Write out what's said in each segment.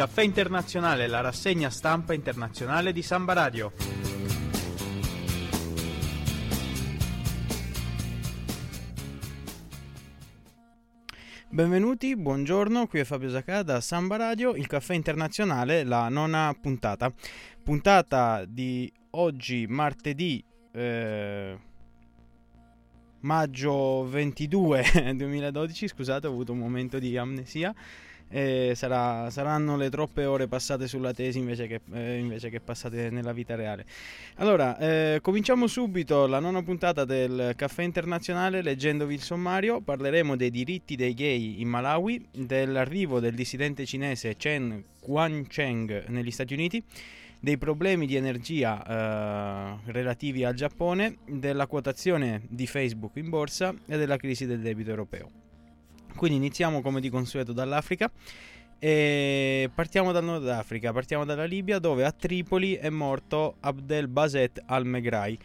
Caffè Internazionale, la rassegna stampa internazionale di Samba Radio. Benvenuti, buongiorno, qui è Fabio Zacca da Samba Radio, il caffè internazionale, la nona puntata. Puntata di oggi, martedì eh, maggio 22 2012, scusate, ho avuto un momento di amnesia. Eh, sarà, saranno le troppe ore passate sulla tesi invece che, eh, invece che passate nella vita reale. Allora, eh, cominciamo subito la nona puntata del Caffè Internazionale leggendovi il sommario. Parleremo dei diritti dei gay in Malawi, dell'arrivo del dissidente cinese Chen Guangcheng negli Stati Uniti dei problemi di energia eh, relativi al Giappone, della quotazione di Facebook in borsa e della crisi del debito europeo. Quindi iniziamo come di consueto dall'Africa e partiamo dal Nord Africa, partiamo dalla Libia dove a Tripoli è morto Abdel Baset al-Megrai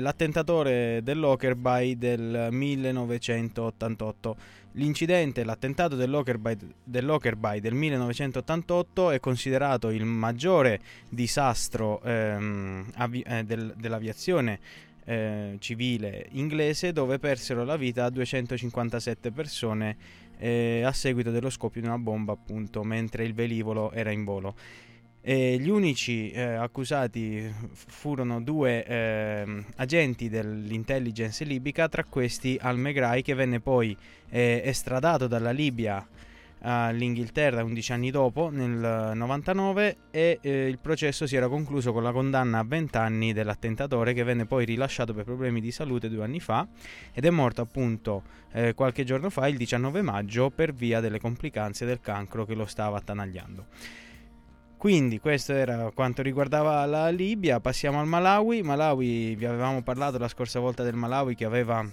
l'attentatore dell'Okerby del 1988. L'incidente, l'attentato dell'Okerby, dell'Okerby del 1988 è considerato il maggiore disastro ehm, avi- eh, del, dell'aviazione eh, civile inglese dove persero la vita 257 persone eh, a seguito dello scoppio di una bomba appunto mentre il velivolo era in volo. E gli unici eh, accusati furono due eh, agenti dell'intelligence libica, tra questi Al-Megrai che venne poi eh, estradato dalla Libia all'Inghilterra 11 anni dopo, nel 99, e eh, il processo si era concluso con la condanna a 20 anni dell'attentatore che venne poi rilasciato per problemi di salute due anni fa ed è morto appunto eh, qualche giorno fa, il 19 maggio, per via delle complicanze del cancro che lo stava attanagliando. Quindi questo era quanto riguardava la Libia, passiamo al Malawi. Malawi, vi avevamo parlato la scorsa volta del Malawi che aveva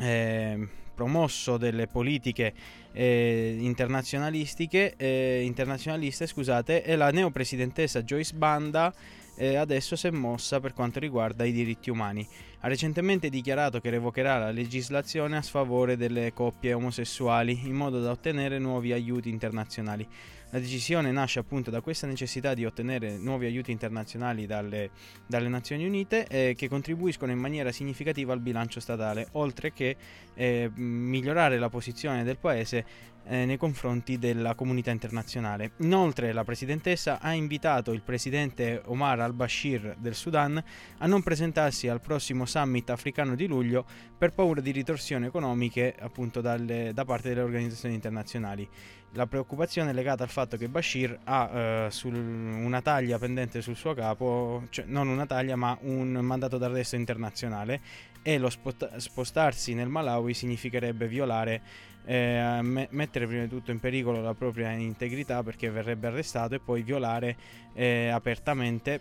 eh, promosso delle politiche eh, internazionalistiche, eh, internazionaliste scusate, e la neopresidentessa Joyce Banda eh, adesso si è mossa per quanto riguarda i diritti umani. Ha recentemente dichiarato che revocherà la legislazione a sfavore delle coppie omosessuali in modo da ottenere nuovi aiuti internazionali. La decisione nasce appunto da questa necessità di ottenere nuovi aiuti internazionali dalle, dalle Nazioni Unite eh, che contribuiscono in maniera significativa al bilancio statale, oltre che eh, migliorare la posizione del Paese eh, nei confronti della comunità internazionale. Inoltre la presidentessa ha invitato il presidente Omar al-Bashir del Sudan a non presentarsi al prossimo summit africano di luglio per paura di ritorsioni economiche appunto dalle, da parte delle organizzazioni internazionali. La preoccupazione è legata al fatto che Bashir ha eh, sul, una taglia pendente sul suo capo, cioè non una taglia ma un mandato d'arresto internazionale e lo spostarsi nel Malawi significherebbe violare eh, me- mettere prima di tutto in pericolo la propria integrità perché verrebbe arrestato e poi violare eh, apertamente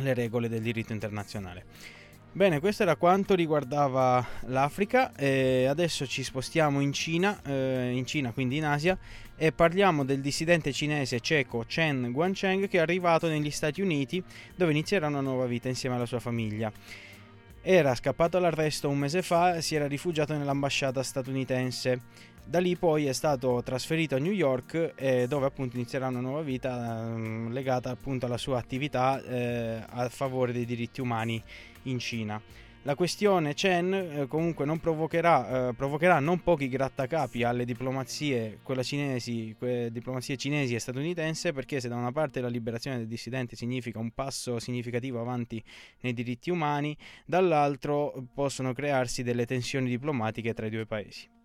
le regole del diritto internazionale. Bene, questo era quanto riguardava l'Africa e adesso ci spostiamo in Cina, eh, in Cina quindi in Asia, e parliamo del dissidente cinese cieco Chen Guangcheng che è arrivato negli Stati Uniti dove inizierà una nuova vita insieme alla sua famiglia. Era scappato all'arresto un mese fa e si era rifugiato nell'ambasciata statunitense. Da lì poi è stato trasferito a New York eh, dove appunto inizierà una nuova vita eh, legata appunto alla sua attività eh, a favore dei diritti umani in Cina. La questione Chen eh, comunque non provocherà, eh, provocherà, non pochi grattacapi alle diplomazie, cinesi, diplomazie cinesi e statunitense perché se da una parte la liberazione del dissidente significa un passo significativo avanti nei diritti umani, dall'altro possono crearsi delle tensioni diplomatiche tra i due paesi.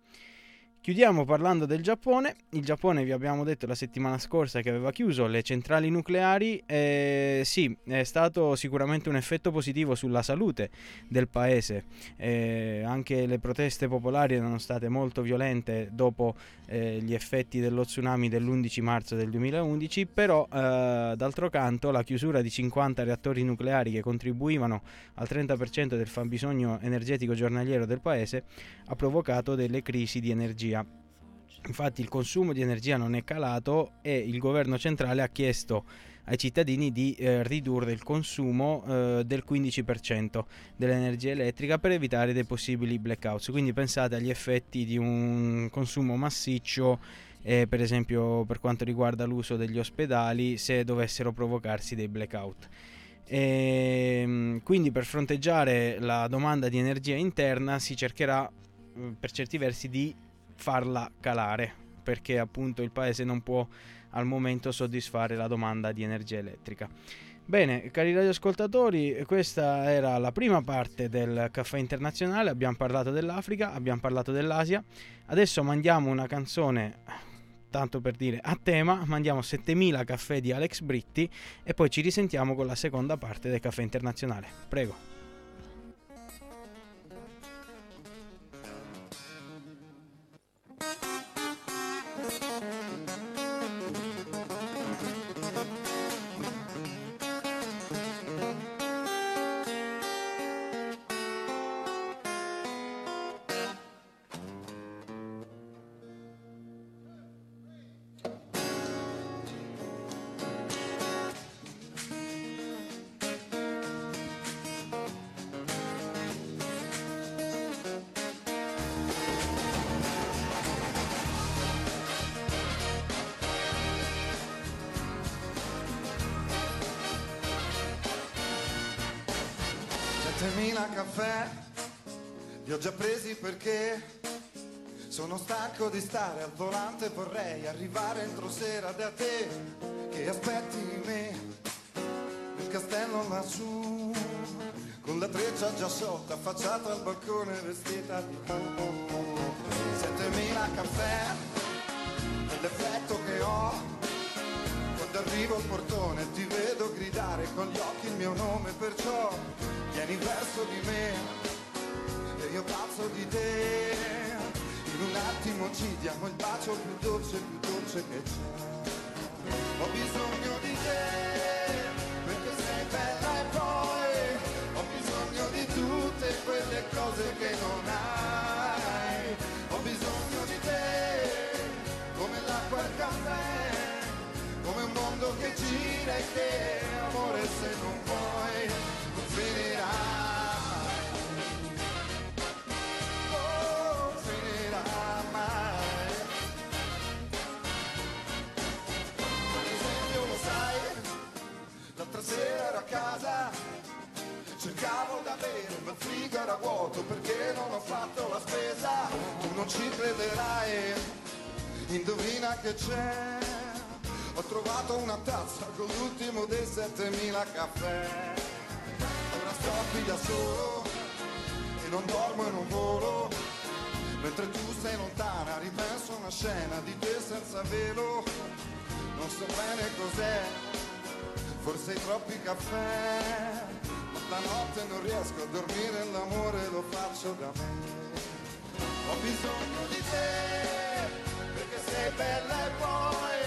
Chiudiamo parlando del Giappone. Il Giappone vi abbiamo detto la settimana scorsa che aveva chiuso le centrali nucleari e sì, è stato sicuramente un effetto positivo sulla salute del paese. E anche le proteste popolari erano state molto violente dopo eh, gli effetti dello tsunami dell'11 marzo del 2011, però eh, d'altro canto la chiusura di 50 reattori nucleari che contribuivano al 30% del fabbisogno energetico giornaliero del paese ha provocato delle crisi di energia Infatti il consumo di energia non è calato e il governo centrale ha chiesto ai cittadini di eh, ridurre il consumo eh, del 15% dell'energia elettrica per evitare dei possibili blackouts. Quindi pensate agli effetti di un consumo massiccio eh, per esempio per quanto riguarda l'uso degli ospedali se dovessero provocarsi dei blackout. E, ehm, quindi per fronteggiare la domanda di energia interna si cercherà mm, per certi versi di farla calare perché appunto il paese non può al momento soddisfare la domanda di energia elettrica. Bene, cari radioascoltatori, questa era la prima parte del caffè internazionale, abbiamo parlato dell'Africa, abbiamo parlato dell'Asia, adesso mandiamo una canzone, tanto per dire, a tema, mandiamo 7000 caffè di Alex Britti e poi ci risentiamo con la seconda parte del caffè internazionale. Prego. Settemila caffè. Li ho già presi perché sono stanco di stare al volante. Vorrei arrivare entro sera da te che aspetti me nel castello lassù. Con la treccia già sotto affacciata al balcone vestita di blu. Settemila caffè è l'effetto che ho quando arrivo al portone ti vedo gridare con gli occhi il mio nome perciò vieni verso di me e io pazzo di te. In un attimo ci diamo il bacio più dolce più dolce che c'è. Ho bisogno di te ci crederai indovina che c'è ho trovato una tazza con l'ultimo dei 7000 caffè. Ora sto qui da solo e non dormo e non volo. Mentre tu sei lontana ripenso una scena di te senza velo. Non so bene cos'è, forse i troppi caffè. Ma stanotte non riesco a dormire, l'amore lo faccio da me. Ho bisogno di te, perché sei bella e poi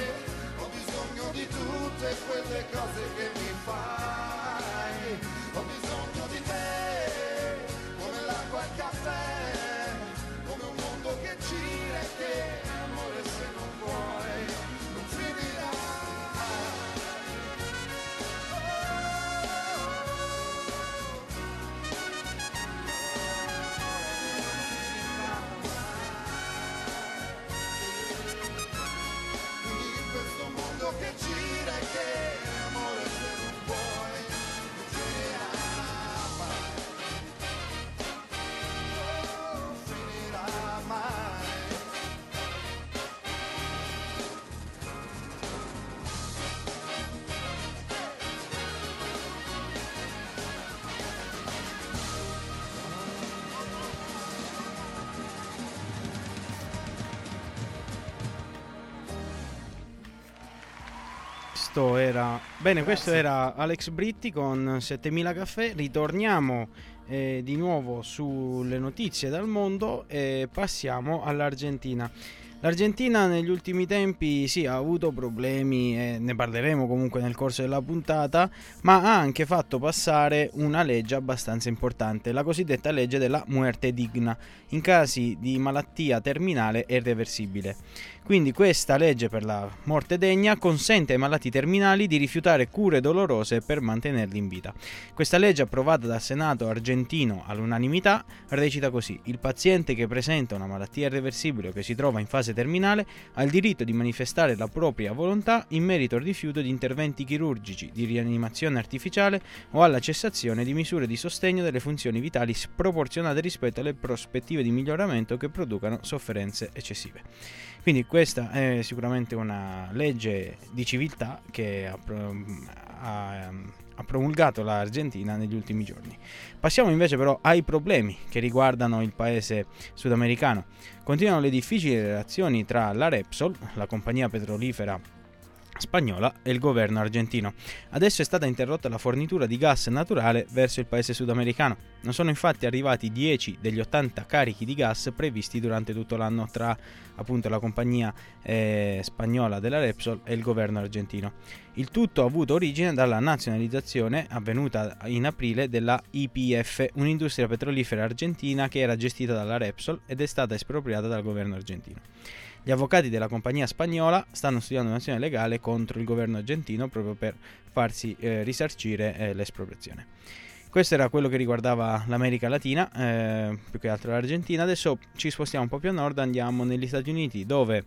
bisogno di tutte quelle cose che mi Questo era... Bene, questo era Alex Britti con 7000 caffè. Ritorniamo eh, di nuovo sulle notizie dal mondo e passiamo all'Argentina. L'Argentina negli ultimi tempi sì, ha avuto problemi e ne parleremo comunque nel corso della puntata, ma ha anche fatto passare una legge abbastanza importante, la cosiddetta legge della muerte digna, in casi di malattia terminale e irreversibile. Quindi questa legge per la morte degna consente ai malati terminali di rifiutare cure dolorose per mantenerli in vita. Questa legge approvata dal Senato argentino all'unanimità recita così: il paziente che presenta una malattia irreversibile o che si trova in fase terminale ha il diritto di manifestare la propria volontà in merito al rifiuto di interventi chirurgici, di rianimazione artificiale o alla cessazione di misure di sostegno delle funzioni vitali sproporzionate rispetto alle prospettive di miglioramento che producano sofferenze eccessive. Quindi questa è sicuramente una legge di civiltà che ha, ha, ha promulgato l'Argentina negli ultimi giorni. Passiamo invece però ai problemi che riguardano il paese sudamericano. Continuano le difficili relazioni tra la Repsol, la compagnia petrolifera spagnola e il governo argentino. Adesso è stata interrotta la fornitura di gas naturale verso il paese sudamericano. Non sono infatti arrivati 10 degli 80 carichi di gas previsti durante tutto l'anno tra appunto la compagnia eh, spagnola della Repsol e il governo argentino. Il tutto ha avuto origine dalla nazionalizzazione avvenuta in aprile della IPF, un'industria petrolifera argentina che era gestita dalla Repsol ed è stata espropriata dal governo argentino. Gli avvocati della compagnia spagnola stanno studiando un'azione legale contro il governo argentino proprio per farsi eh, risarcire eh, l'espropriazione. Questo era quello che riguardava l'America Latina, eh, più che altro l'Argentina. Adesso ci spostiamo un po' più a nord, andiamo negli Stati Uniti, dove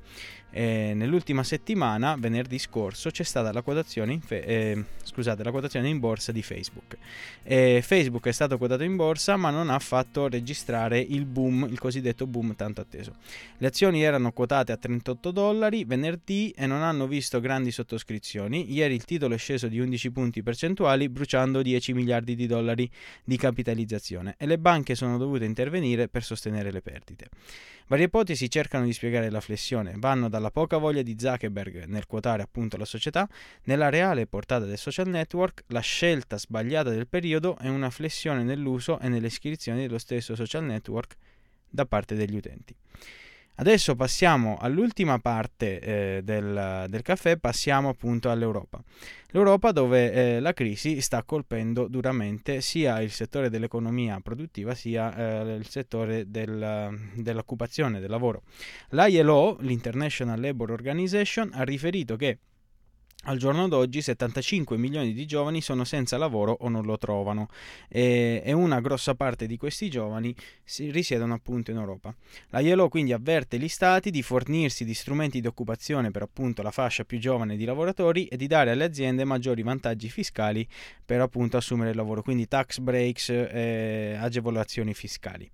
eh, nell'ultima settimana, venerdì scorso, c'è stata la quotazione fe- eh, scusate, la quotazione in borsa di Facebook. Eh, Facebook è stato quotato in borsa, ma non ha fatto registrare il boom, il cosiddetto boom tanto atteso. Le azioni erano quotate a 38 dollari venerdì e non hanno visto grandi sottoscrizioni. Ieri il titolo è sceso di 11 punti percentuali, bruciando 10 miliardi di dollari di capitalizzazione e le banche sono dovute intervenire per sostenere le perdite. Varie ipotesi cercano di spiegare la flessione, vanno dalla poca voglia di Zuckerberg nel quotare appunto la società, nella reale portata del social network, la scelta sbagliata del periodo e una flessione nell'uso e nelle iscrizioni dello stesso social network da parte degli utenti. Adesso passiamo all'ultima parte eh, del, del, caffè, passiamo appunto all'Europa. L'Europa dove eh, la crisi sta colpendo duramente sia il settore dell'economia produttiva sia eh, il settore del, dell'occupazione, del lavoro. L'ILO, l'International Labour Organization, ha riferito che al giorno d'oggi 75 milioni di giovani sono senza lavoro o non lo trovano e, e una grossa parte di questi giovani si, risiedono appunto in Europa. La ILO quindi avverte gli stati di fornirsi di strumenti di occupazione per appunto la fascia più giovane di lavoratori e di dare alle aziende maggiori vantaggi fiscali per appunto assumere il lavoro, quindi tax breaks e agevolazioni fiscali.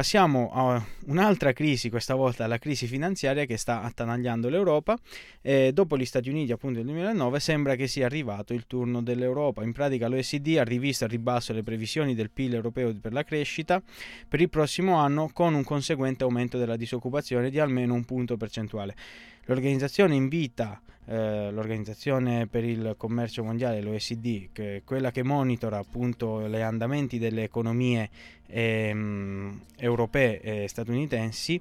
Passiamo a un'altra crisi, questa volta la crisi finanziaria che sta attanagliando l'Europa. Eh, dopo gli Stati Uniti, appunto nel 2009, sembra che sia arrivato il turno dell'Europa. In pratica l'OSD ha rivisto al ribasso le previsioni del PIL europeo per la crescita per il prossimo anno con un conseguente aumento della disoccupazione di almeno un punto percentuale. L'organizzazione invita eh, l'Organizzazione per il Commercio Mondiale, l'OSD, che è quella che monitora appunto gli andamenti delle economie ehm, europee e statunitensi,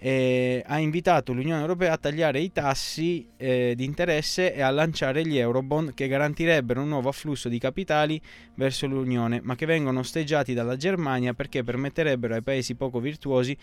eh, ha invitato l'Unione Europea a tagliare i tassi eh, di interesse e a lanciare gli Eurobond che garantirebbero un nuovo afflusso di capitali verso l'Unione, ma che vengono osteggiati dalla Germania perché permetterebbero ai paesi poco virtuosi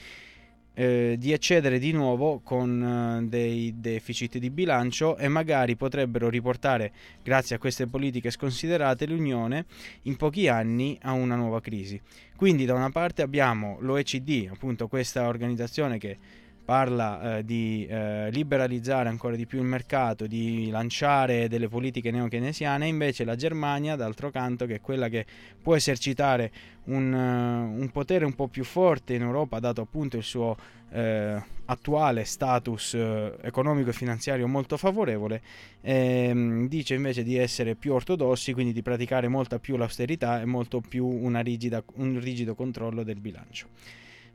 eh, di eccedere di nuovo con eh, dei deficit di bilancio e magari potrebbero riportare, grazie a queste politiche sconsiderate, l'Unione in pochi anni a una nuova crisi. Quindi da una parte abbiamo l'OECD, appunto questa organizzazione che parla eh, di eh, liberalizzare ancora di più il mercato, di lanciare delle politiche neo-keynesiane, invece la Germania, d'altro canto, che è quella che può esercitare un, uh, un potere un po' più forte in Europa, dato appunto il suo eh, attuale status eh, economico e finanziario molto favorevole, ehm, dice invece di essere più ortodossi, quindi di praticare molta più l'austerità e molto più rigida, un rigido controllo del bilancio.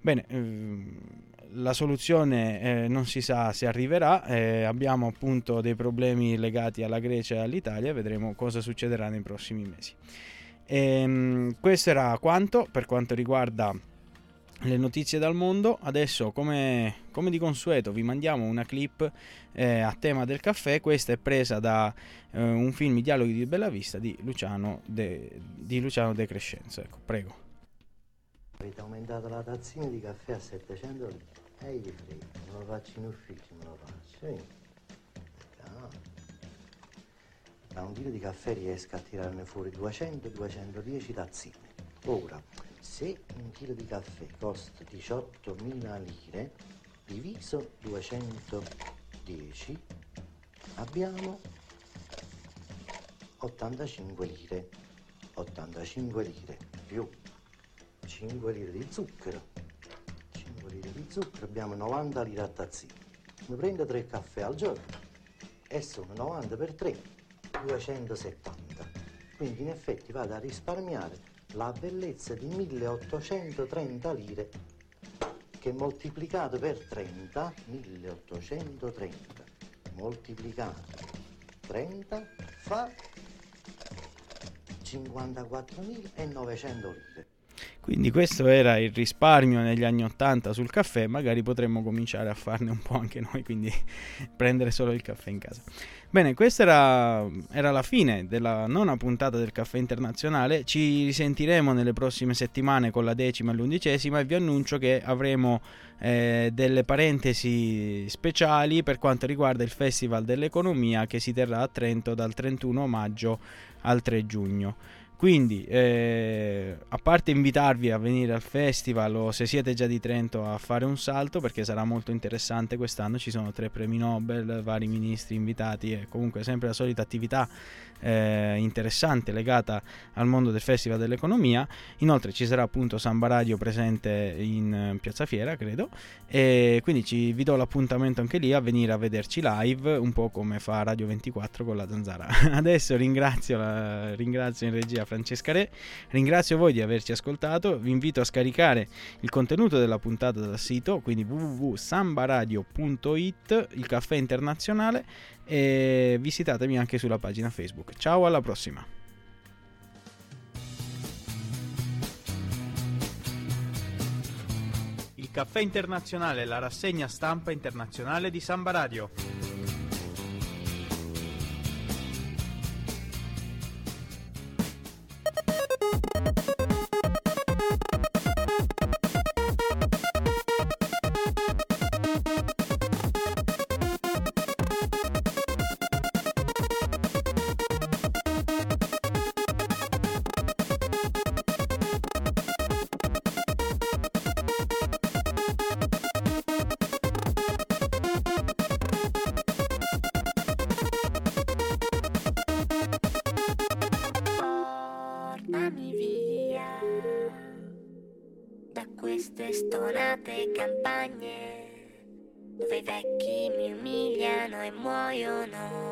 Bene, ehm, la soluzione eh, non si sa se arriverà, eh, abbiamo appunto dei problemi legati alla Grecia e all'Italia, vedremo cosa succederà nei prossimi mesi. Ehm, questo era quanto per quanto riguarda le notizie dal mondo. Adesso, come, come di consueto, vi mandiamo una clip eh, a tema del caffè. Questa è presa da eh, un film I dialoghi di Bella Vista di Luciano De, di Luciano De Crescenzo. Ecco, prego. Avete aumentato la tazzina di caffè a 700 lire. E gli frega, me lo faccio in ufficio, me lo faccio. Sì. No. Da un chilo di caffè riesco a tirarne fuori 200-210 tazzine. Ora, se un chilo di caffè costa 18.000 lire, diviso 210 abbiamo 85 lire. 85 lire più 5 lire di zucchero. 5 lire di zucchero abbiamo 90 lire a tazzino. Mi prendo 3 caffè al giorno e sono 90 per 3, 270. Quindi in effetti vado a risparmiare la bellezza di 1830 lire che moltiplicato per 30, 1830 moltiplicato 30 fa 54.900 lire. Quindi questo era il risparmio negli anni 80 sul caffè, magari potremmo cominciare a farne un po' anche noi, quindi prendere solo il caffè in casa. Bene, questa era, era, la fine della nona puntata del caffè internazionale, ci risentiremo nelle prossime settimane con la decima e l'undicesima e vi annuncio che avremo eh, delle parentesi speciali per quanto riguarda il Festival dell'Economia che si terrà a Trento dal 31 maggio al 3 giugno. Quindi, eh, a parte invitarvi a venire al festival o se siete già di Trento a fare un salto, perché sarà molto interessante quest'anno, ci sono tre premi Nobel, vari ministri invitati e comunque sempre la solita attività eh, interessante legata al mondo del Festival dell'Economia. Inoltre ci sarà appunto Samba Radio presente in eh, Piazza Fiera, credo, e quindi ci, vi do l'appuntamento anche lì a venire a vederci live, un po' come fa Radio 24 con la Zanzara. Adesso ringrazio, la, ringrazio in regia Francesca Re, ringrazio voi di averci ascoltato, vi invito a scaricare il contenuto della puntata dal sito, quindi www.sambaradio.it, il caffè internazionale e visitatemi anche sulla pagina Facebook. Ciao, alla prossima! Il caffè internazionale, la rassegna stampa internazionale di Samba Radio. Queste stonate campagne dove i vecchi mi umiliano e muoiono.